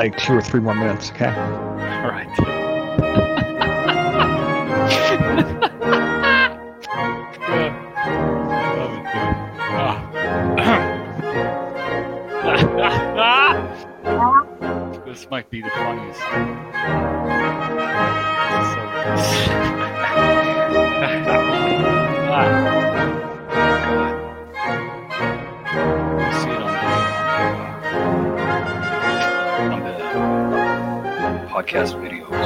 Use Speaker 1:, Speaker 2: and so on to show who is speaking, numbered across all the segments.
Speaker 1: like
Speaker 2: two or three more minutes. Okay.
Speaker 1: All right. this might be the funniest. Ah. Podcast videos.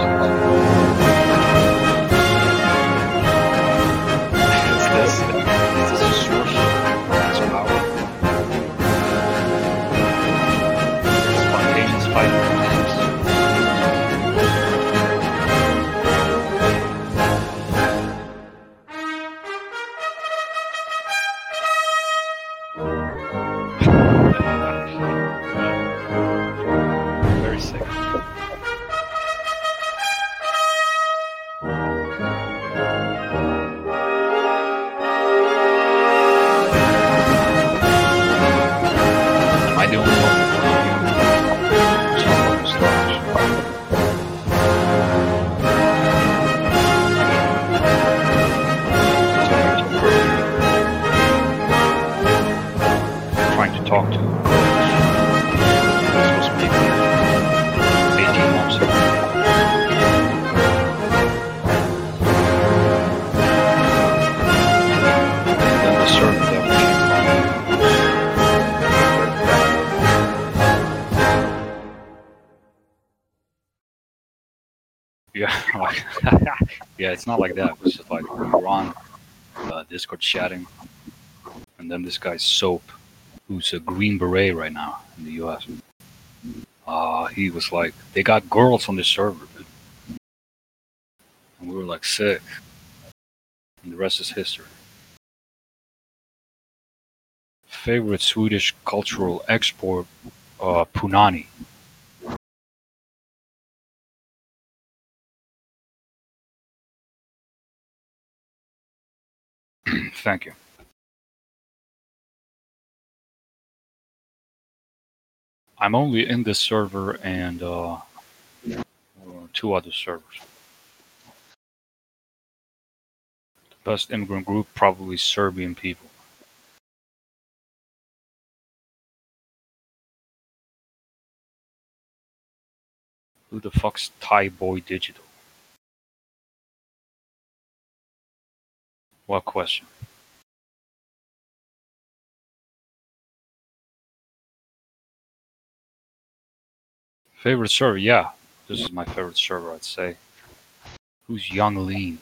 Speaker 1: Yeah, yeah, it's not like that. It's just like we uh, Discord chatting, and then this guy Soap, who's a Green Beret right now in the U.S. Uh, he was like, they got girls on the server, dude. and we were like sick, and the rest is history. Favorite Swedish cultural export, uh, punani. Thank you. I'm only in this server and uh, two other servers. The best immigrant group, probably Serbian people. Who the fuck's Thaiboy Digital? What question? Favorite server? Yeah, this is my favorite server, I'd say. Who's Yung Lean?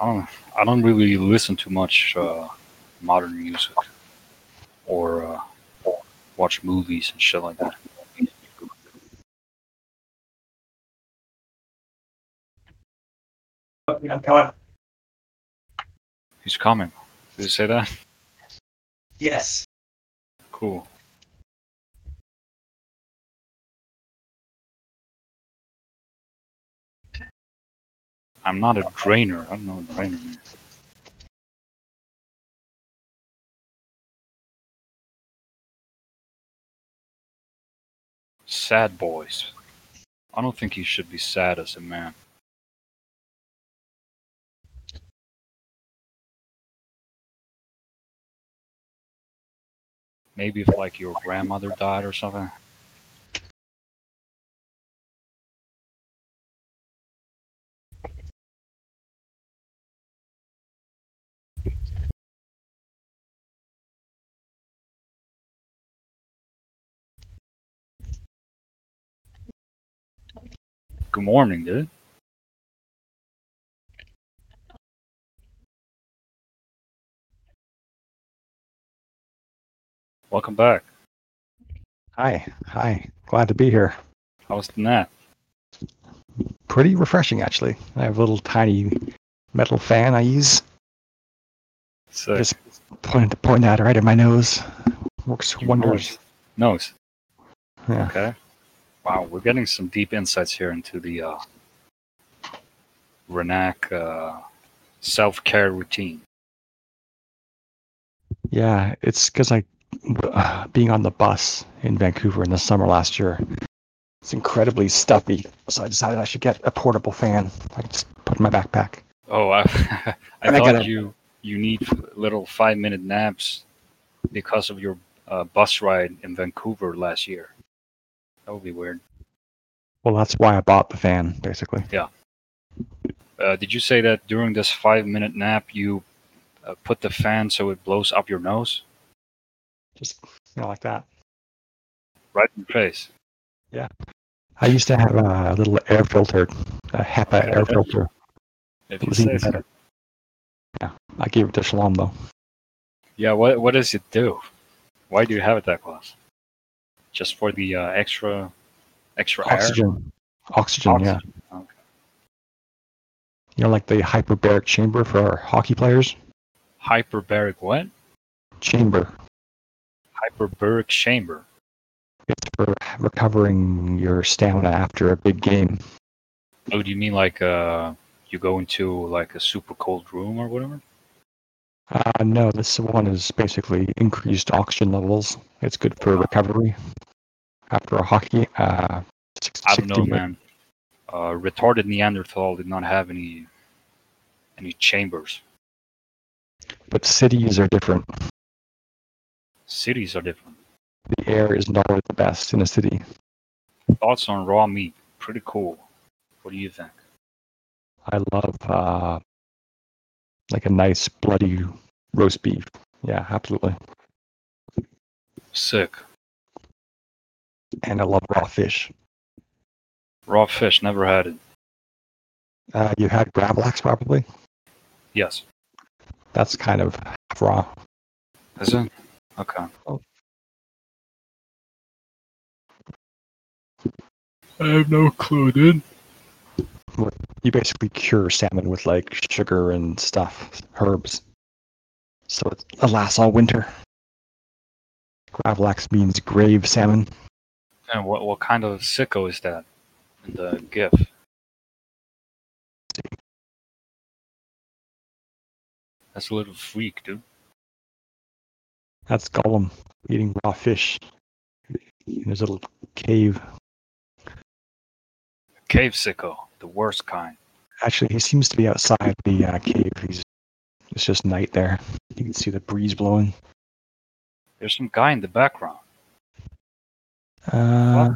Speaker 1: I don't. I don't really listen to much uh, modern music or uh, watch movies and shit like that.
Speaker 3: I'm coming.
Speaker 1: He's coming. Did you say that?
Speaker 3: Yes.
Speaker 1: Cool. I'm not a drainer. I don't know what a drainer means. Sad boys. I don't think he should be sad as a man. Maybe if like your grandmother died or something. Good morning, dude. Welcome back.
Speaker 2: Hi, hi. Glad to be here.
Speaker 1: How's the nap?
Speaker 2: Pretty refreshing, actually. I have a little tiny metal fan I use.
Speaker 1: Sick.
Speaker 2: Just point point that right in my nose. Works wonders.
Speaker 1: Nose.
Speaker 2: Yeah.
Speaker 1: Okay. Wow, we're getting some deep insights here into the uh, Renac uh, self-care routine.
Speaker 2: Yeah, it's because I, uh, being on the bus in Vancouver in the summer last year, it's incredibly stuffy. So I decided I should get a portable fan. I can just put in my backpack.
Speaker 1: Oh, I, I
Speaker 2: And I
Speaker 1: thought you you need little five-minute naps because of your uh, bus ride in Vancouver last year. That would be weird.
Speaker 2: Well, that's why I bought the fan, basically. Yeah.
Speaker 1: Uh, did you say that during this five-minute nap you uh, put the fan so it blows up your nose,
Speaker 2: Just you know, like that.
Speaker 1: right in your face? Yeah.
Speaker 2: I used to have a little air filter, a HEPA air filter.
Speaker 1: If
Speaker 2: It
Speaker 1: you
Speaker 2: was
Speaker 1: say
Speaker 2: even
Speaker 1: so.
Speaker 2: Yeah, I gave it to Shalom though.
Speaker 1: Yeah, what what does it do? Why do you have it that close? Just for the uh, extra extra air?
Speaker 2: Oxygen. Oxygen, yeah.
Speaker 1: Okay.
Speaker 2: You know, like the hyperbaric chamber for our hockey players.
Speaker 1: Hyperbaric what?
Speaker 2: Chamber.
Speaker 1: Hyperbaric chamber.
Speaker 2: It's for recovering your stamina after a big game.
Speaker 1: Oh, do you mean like uh you go into like a super cold room or whatever?
Speaker 2: Uh, no, this one is basically increased oxygen levels. It's good for recovery after a hockey. Uh, six-
Speaker 1: I don't know,
Speaker 2: 60
Speaker 1: man. Uh, retarded Neanderthal did not have any any chambers.
Speaker 2: But cities are different.
Speaker 1: Cities are different.
Speaker 2: The air is not always the best in a city.
Speaker 1: Thoughts on raw meat? Pretty cool. What do you think?
Speaker 2: I love uh, like a nice bloody roast beef. Yeah, absolutely.
Speaker 1: Sick.
Speaker 2: And I love raw fish.
Speaker 1: Raw fish, never had it.
Speaker 2: Uh, you had gravlax probably.
Speaker 1: Yes.
Speaker 2: That's kind of raw.
Speaker 1: Is it? Okay.
Speaker 2: Oh.
Speaker 1: I have no clue, dude.
Speaker 2: You basically cure salmon with like sugar and stuff, herbs. So it it lasts all winter. Gravlax means grave salmon.
Speaker 1: And what what kind of sicko is that in the GIF? That's a little freak, dude.
Speaker 2: That's Gollum eating raw fish in his little cave.
Speaker 1: Cave sicko, the worst kind.
Speaker 2: Actually, he seems to be outside the uh, cave. He's it's just night there. You can see the breeze blowing.
Speaker 1: There's some guy in the background.
Speaker 2: Uh,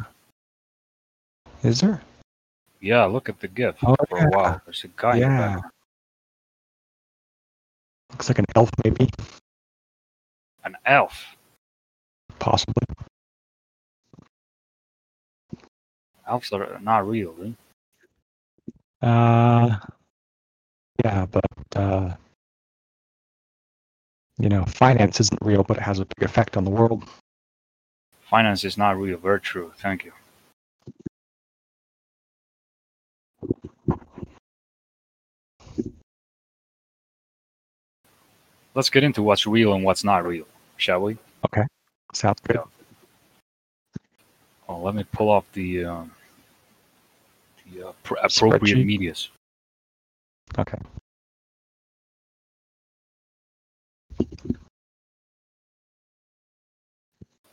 Speaker 2: is there?
Speaker 1: Yeah, look at the GIF
Speaker 2: Oh,
Speaker 1: for
Speaker 2: yeah.
Speaker 1: a while. There's a guy in the
Speaker 2: Yeah.
Speaker 1: background.
Speaker 2: Looks like an elf, maybe,
Speaker 1: An elf.
Speaker 2: possibly.
Speaker 1: Elves are not real, dude.
Speaker 2: Uh, yeah, but uh, you know, finance isn't real, but it has a big effect on the world.
Speaker 1: Finance is not real. Very true. Thank you. Let's get into what's real and what's not real, shall we?
Speaker 2: Sounds good.
Speaker 1: Oh, let me pull off the, um, the uh, pr- appropriate medias.
Speaker 2: Okay.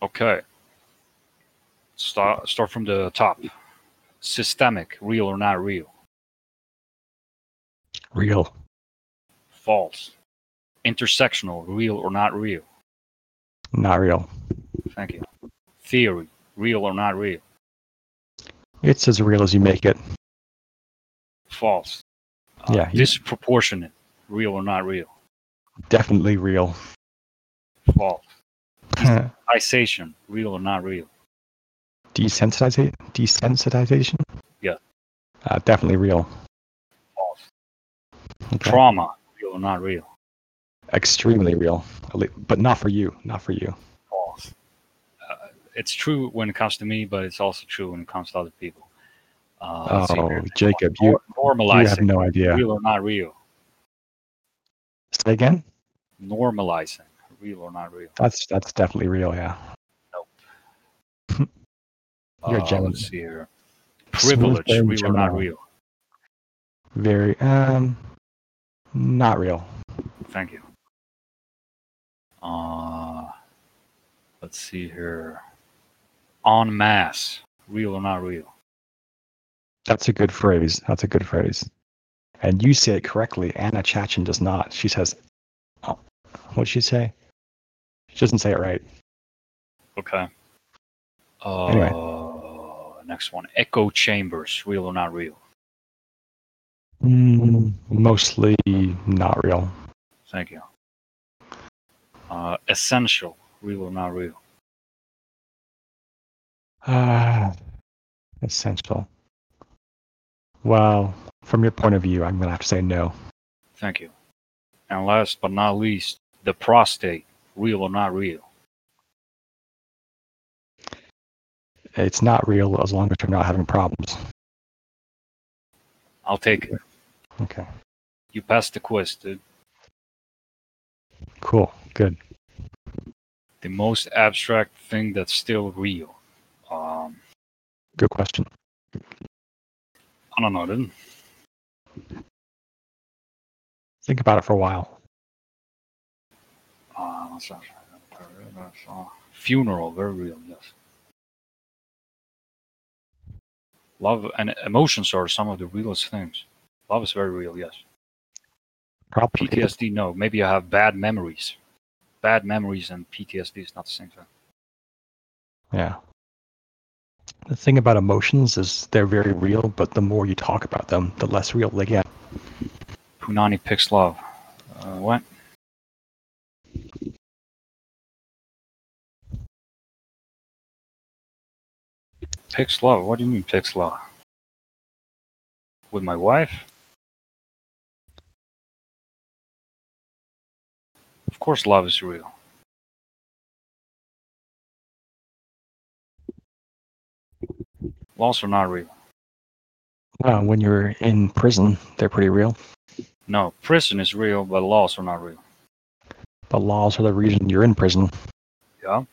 Speaker 1: Okay. Start start from the top. Systemic, real or not real?
Speaker 2: Real.
Speaker 1: False. Intersectional, real or not real?
Speaker 2: Not real.
Speaker 1: Thank you. Theory, real or not real?
Speaker 2: It's as real as you make it.
Speaker 1: False.
Speaker 2: Yeah,
Speaker 1: Disproportionate, real or not real?
Speaker 2: Definitely real.
Speaker 1: False. Desensitization, real or not real?
Speaker 2: Desensitization. Desensitization.
Speaker 1: Yeah.
Speaker 2: Uh, definitely real.
Speaker 1: False.
Speaker 2: Okay.
Speaker 1: Trauma, real or not real?
Speaker 2: Extremely real, but not for you. Not for you.
Speaker 1: False. it's true when it comes to me, but it's also true when it comes to other people. Uh,
Speaker 2: Oh. Jacob, you,
Speaker 1: Nor-
Speaker 2: you have
Speaker 1: normalizing,
Speaker 2: no idea.
Speaker 1: real or not real.
Speaker 2: Say again?
Speaker 1: Normalizing, real or not real.
Speaker 2: That's that's definitely real. Yeah. Nope. You're
Speaker 1: Uh,
Speaker 2: gentleman.
Speaker 1: let's see here. Privilege, real or not real.
Speaker 2: Very um, not real.
Speaker 1: Thank you. Uh, let's see here. En masse, real or not real.
Speaker 2: That's a good phrase. That's a good phrase. And you say it correctly. Anna Chachin does not. She says, oh, what'd she say? She doesn't say it right.
Speaker 1: Okay. Uh,
Speaker 2: Anyway.
Speaker 1: Next one. Echo chambers, real or not real.
Speaker 2: Mm, mostly not real.
Speaker 1: Thank you. Uh, essential, real or not real.
Speaker 2: Ah, essential. Well, from your point of view, I'm going to have to say no.
Speaker 1: Thank you. And last but not least, the prostate, real or not real.
Speaker 2: It's not real as long as you're not having problems.
Speaker 1: I'll take it.
Speaker 2: Okay,
Speaker 1: You passed the quiz, dude.
Speaker 2: cool, good.
Speaker 1: The most abstract thing that's still real. Um,
Speaker 2: Good question.
Speaker 1: I don't know, dude.
Speaker 2: Think about it for a while.
Speaker 1: Uh? Uh, funeral, very real, yes. Love and emotions are some of the realest things. Love is very real, yes.
Speaker 2: Probably.
Speaker 1: PTSD, no. Maybe I have bad memories. Bad memories and PTSD is not the same thing.
Speaker 2: Yeah. The thing about emotions is they're very real, but the more you talk about them, the less real they get.
Speaker 1: Punani picks love. Uh, what? Picks love? What do you mean picks love? With my wife? Of course, love is real. Laws are not real.
Speaker 2: Well, when you're in prison, they're pretty real.
Speaker 1: No, prison is real, but laws are not real.
Speaker 2: The laws are the reason you're in prison.
Speaker 1: Yeah.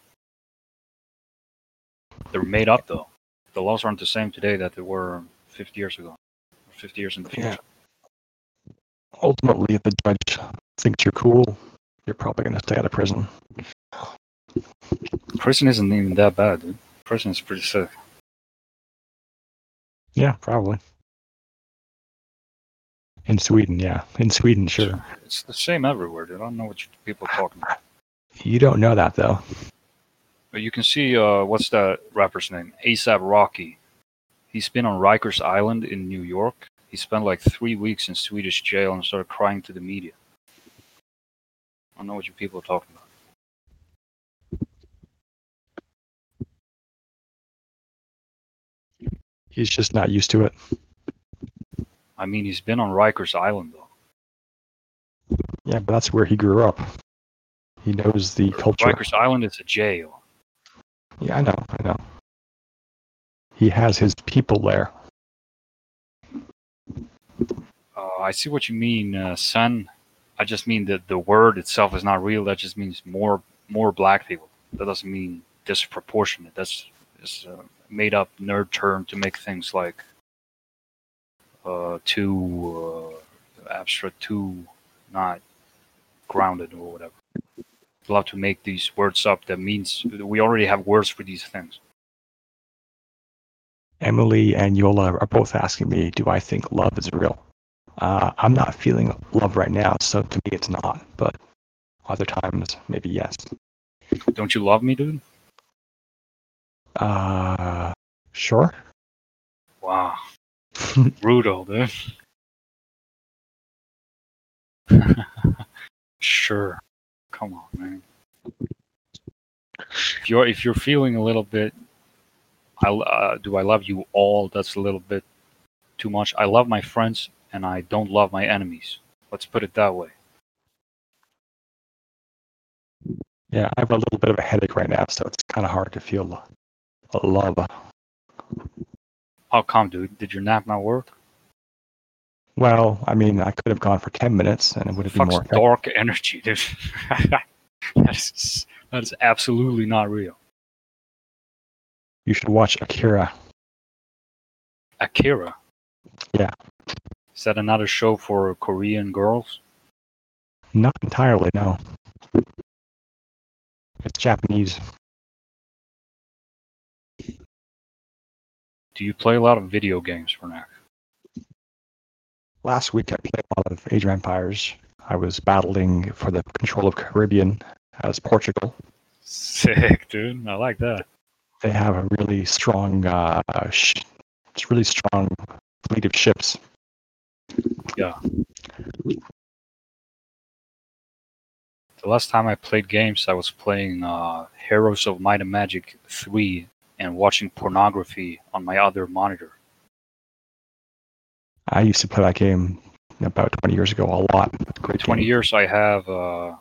Speaker 1: They're made up though. The laws aren't the same today that they were 50 years ago. 50 years in the future.
Speaker 2: Yeah. Ultimately, if the judge thinks you're cool, you're probably going to stay out of prison.
Speaker 1: Prison isn't even that bad, dude. Prison is pretty sick.
Speaker 2: Yeah, probably. In Sweden, yeah. In Sweden, sure.
Speaker 1: It's the same everywhere, dude. I don't know what you people are talking about.
Speaker 2: You don't know that, though.
Speaker 1: But you can see, uh, what's that rapper's name? ASAP Rocky. He's been on Rikers Island in New York. He spent like three weeks in Swedish jail and started crying to the media. I don't know what you people are talking about.
Speaker 2: He's just not used to it.
Speaker 1: I mean, he's been on Rikers Island, though.
Speaker 2: Yeah, but that's where he grew up. He knows the culture.
Speaker 1: Rikers Island is a jail.
Speaker 2: Yeah, I know, I know. He has his people there.
Speaker 1: Uh, I see what you mean, uh, son. I just mean that the word itself is not real. That just means more more black people. That doesn't mean disproportionate. That's just a made up nerd term to make things like uh, too uh, abstract, too not grounded or whatever. Love to make these words up. That means we already have words for these things.
Speaker 2: Emily and Yola are both asking me, do I think love is real? Uh, I'm not feeling love right now, so to me it's not. But other times, maybe yes.
Speaker 1: Don't you love me, dude?
Speaker 2: Uh, sure.
Speaker 1: Wow. Brutal, dude. sure. Come on, man. If you're if you're feeling a little bit, I uh, do I love you all? That's a little bit too much. I love my friends and I don't love my enemies. Let's put it that way.
Speaker 2: Yeah, I have a little bit of a headache right now, so it's kind of hard to feel a love.
Speaker 1: How come, dude? Did your nap not work?
Speaker 2: Well, I mean, I could have gone for 10 minutes and it would have been more effective.
Speaker 1: dark energy, dude. that is that is absolutely not real.
Speaker 2: You should watch Akira.
Speaker 1: Akira.
Speaker 2: Yeah.
Speaker 1: Is that another show for Korean girls?
Speaker 2: Not entirely, no. It's Japanese.
Speaker 1: Do you play a lot of video games for now?
Speaker 2: Last week I played a lot of Age of Empires. I was battling for the control of Caribbean as Portugal.
Speaker 1: Sick, dude. I like that.
Speaker 2: They have a really strong, uh, sh- really strong fleet of ships.
Speaker 1: Yeah. The last time I played games, I was playing uh, Heroes of Might and Magic 3 and watching pornography on my other monitor.
Speaker 2: I used to play that game about 20 years ago a lot. Great
Speaker 1: 20
Speaker 2: game.
Speaker 1: years I have, uh,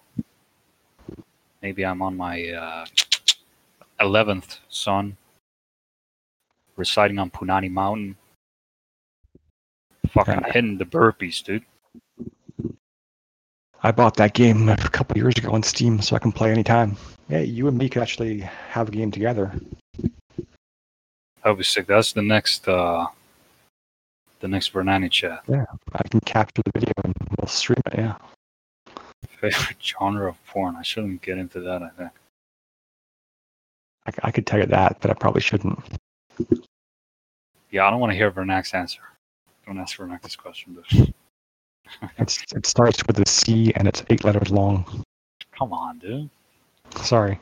Speaker 1: maybe I'm on my uh, 11th son, residing on Punani Mountain. Fucking hitting the burpees, dude.
Speaker 2: I bought that game a couple years ago on Steam so I can play anytime. Yeah, you and me could actually have a game together.
Speaker 1: That would be sick. That's the next, uh, the next Bernani chat.
Speaker 2: Yeah, I can capture the video and we'll stream it. Yeah.
Speaker 1: Favorite genre of porn. I shouldn't get into that, I think.
Speaker 2: I, I could tell you that, but I probably shouldn't.
Speaker 1: Yeah, I don't want to hear Vernak's answer. Don't ask Vernak this question, dude.
Speaker 2: It's, it starts with a C and it's eight letters long.
Speaker 1: Come on, dude.
Speaker 2: Sorry.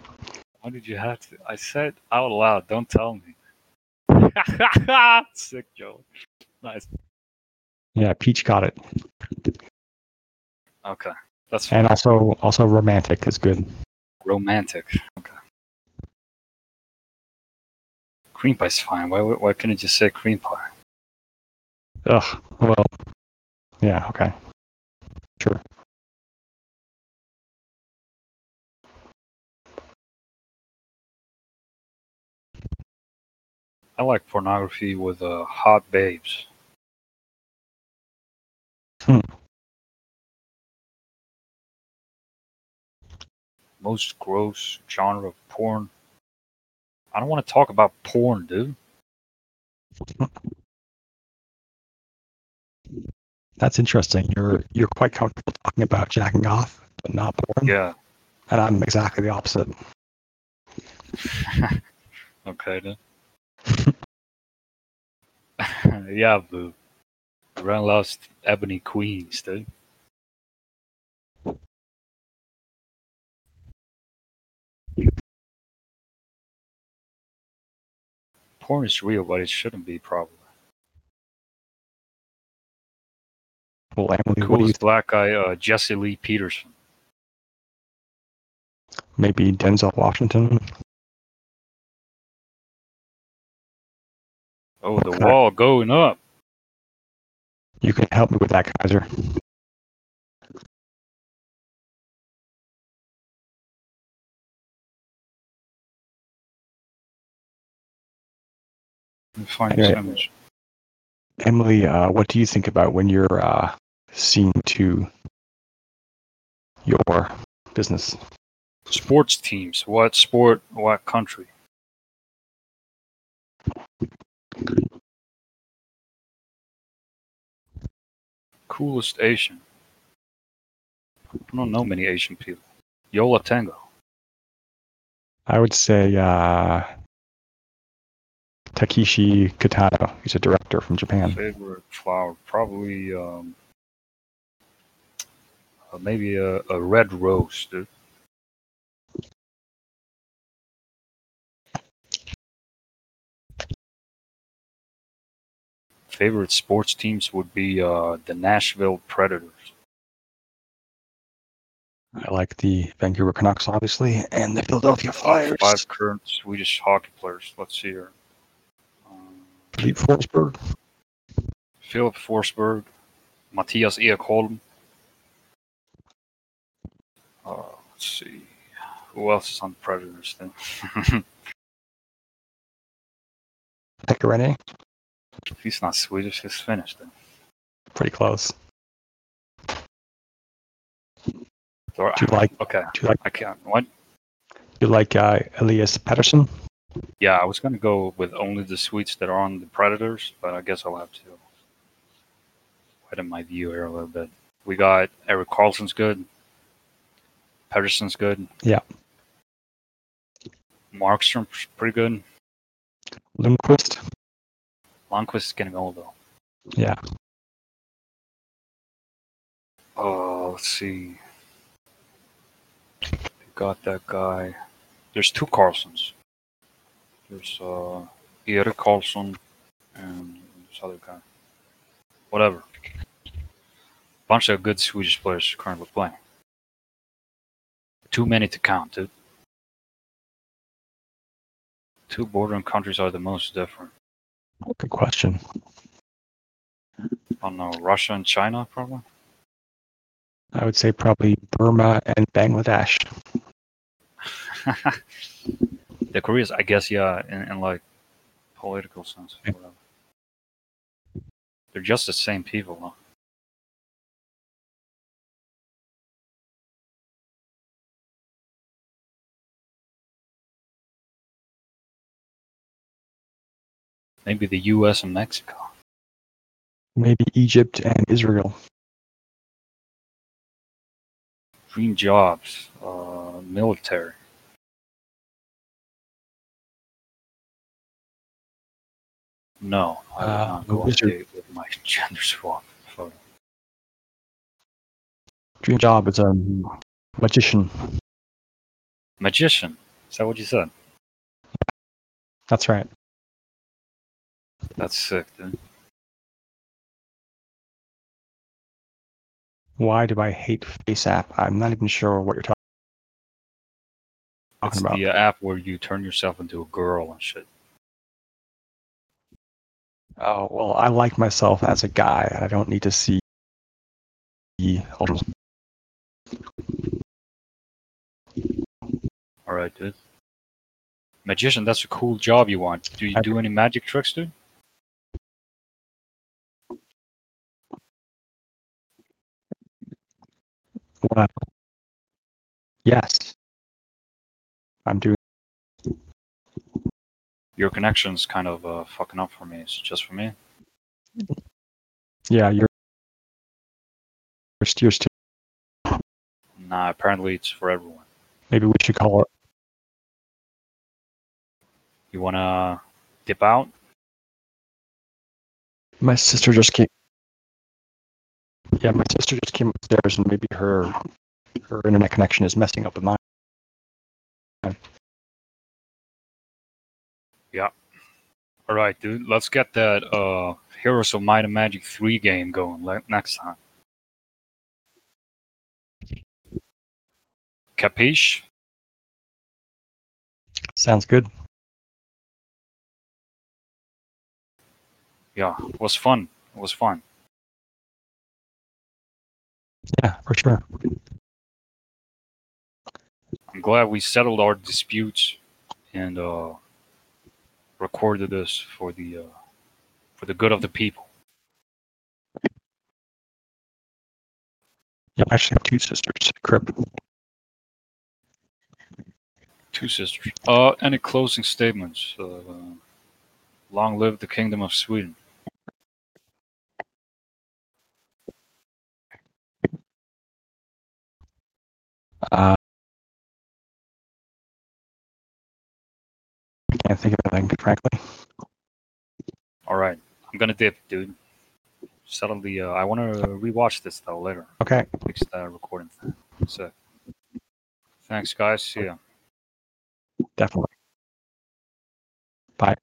Speaker 1: Why did you have to? I said out loud, don't tell me. Sick joke. Nice.
Speaker 2: Yeah, Peach got it.
Speaker 1: Okay. That's fine.
Speaker 2: And also, also romantic is good.
Speaker 1: romantic. Okay. Cream pie's fine. Why, why couldn't you just say cream pie?
Speaker 2: Ugh. Well, yeah. Okay. Sure.
Speaker 1: I like pornography with uh, hot babes.
Speaker 2: Hmm.
Speaker 1: Most gross genre of porn. I don't want to talk about porn, dude.
Speaker 2: That's interesting. You're you're quite comfortable talking about jacking off, but not porn.
Speaker 1: Yeah.
Speaker 2: And I'm exactly the opposite.
Speaker 1: Okay then. yeah, boo. Run lost Ebony Queens, dude. Porn is real, but it shouldn't be probably.
Speaker 2: Well, Emily, what do you
Speaker 1: black guy, uh, Jesse Lee Peterson.
Speaker 2: maybe Denzel Washington?
Speaker 1: Oh, the
Speaker 2: Okay.
Speaker 1: wall going up.
Speaker 2: You can help me with that, Kaiser.
Speaker 1: Find this
Speaker 2: Okay.
Speaker 1: image.
Speaker 2: Emily, uh, what do you think about when you're uh, seeing to your business?
Speaker 1: Sports teams. What sport? What country? Coolest Asian. I don't know many Asian people. Yola Tango.
Speaker 2: I would say uh, Takeshi Kitano. He's a director from Japan.
Speaker 1: Favorite flower? Probably um, uh, maybe a, a red rose, dude. Favorite sports teams would be uh, the Nashville Predators.
Speaker 2: I like the Vancouver Canucks, obviously, and the Philadelphia Flyers.
Speaker 1: Five current Swedish hockey players. Let's see here.
Speaker 2: Filip Forsberg.
Speaker 1: Filip Forsberg, Mattias Ekholm. Uh, let's see. who else is on the Predators then?
Speaker 2: Pekka Rinne,
Speaker 1: he's not Swedish. He's Finnish then.
Speaker 2: pretty close.
Speaker 1: So,
Speaker 2: Do you like?
Speaker 1: okay,
Speaker 2: Do you like?
Speaker 1: I can't. What?
Speaker 2: Do you like uh, Elias Pettersson?
Speaker 1: Yeah, I was gonna go with only the suites that are on the Predators, but I guess I'll have to widen my view here a little bit. We got Erik Karlsson's good. Pettersson's good.
Speaker 2: Yeah.
Speaker 1: Markstrom's pretty good.
Speaker 2: Lundqvist?
Speaker 1: Lundqvist is getting old though.
Speaker 2: Yeah.
Speaker 1: Oh, let's see. We got that guy. There's two Karlssons. There's uh, Erik Karlsson and this other guy. Whatever. Bunch of good Swedish players currently playing. Too many to count, dude. Two bordering countries are the most different.
Speaker 2: Good question.
Speaker 1: I don't know, Russia and China, probably.
Speaker 2: I would say probably Burma and Bangladesh.
Speaker 1: the Koreas, I guess, yeah, in, in like political sense, or whatever. They're just the same people, though. Maybe the U.S. and Mexico.
Speaker 2: Maybe Egypt and Israel.
Speaker 1: Green jobs, uh, military. No, I would
Speaker 2: Uh,
Speaker 1: not go
Speaker 2: wizard.
Speaker 1: with my gender swap photo.
Speaker 2: Dream job is a magician.
Speaker 1: Magician. Is that what you said?
Speaker 2: That's right.
Speaker 1: That's sick, dude.
Speaker 2: Why do I hate FaceApp? I'm not even sure what you're talking about.
Speaker 1: It's
Speaker 2: about.
Speaker 1: the uh, app where you turn yourself into a girl and shit.
Speaker 2: Oh well, I like myself as a guy, and I don't need to see.
Speaker 1: All right, dude. Magician, that's a cool job you want. Do you
Speaker 2: I-
Speaker 1: do any magic tricks, dude?
Speaker 2: Wow. Yes. I'm doing.
Speaker 1: Your connection's kind of uh, fucking up for me. Just for me?
Speaker 2: Yeah, you're. you're still.
Speaker 1: Nah, apparently it's for everyone.
Speaker 2: Maybe we should call it.
Speaker 1: You wanna dip out?
Speaker 2: My sister just came. Yeah, my sister just came upstairs, and maybe her her internet connection is messing up with mine.
Speaker 1: All right, dude. Let's get that uh, Heroes of Might and Magic 3 game going le- next time. Capiche?
Speaker 2: Sounds good.
Speaker 1: Yeah, it was fun. It was fun.
Speaker 2: Yeah, for sure.
Speaker 1: I'm glad we settled our disputes and uh, recorded this for the uh, for the good of the people.
Speaker 2: I actually have two sisters. Crip.
Speaker 1: Two sisters. Uh, any closing statements? Uh, long live the Kingdom of Sweden.
Speaker 2: Uh, can't think of anything, frankly.
Speaker 1: All right, I'm gonna dip, dude. Settle the. Uh, I want to rewatch this though later.
Speaker 2: Okay.
Speaker 1: Fix that recording thing. So, thanks, guys. See ya.
Speaker 2: Definitely. Bye.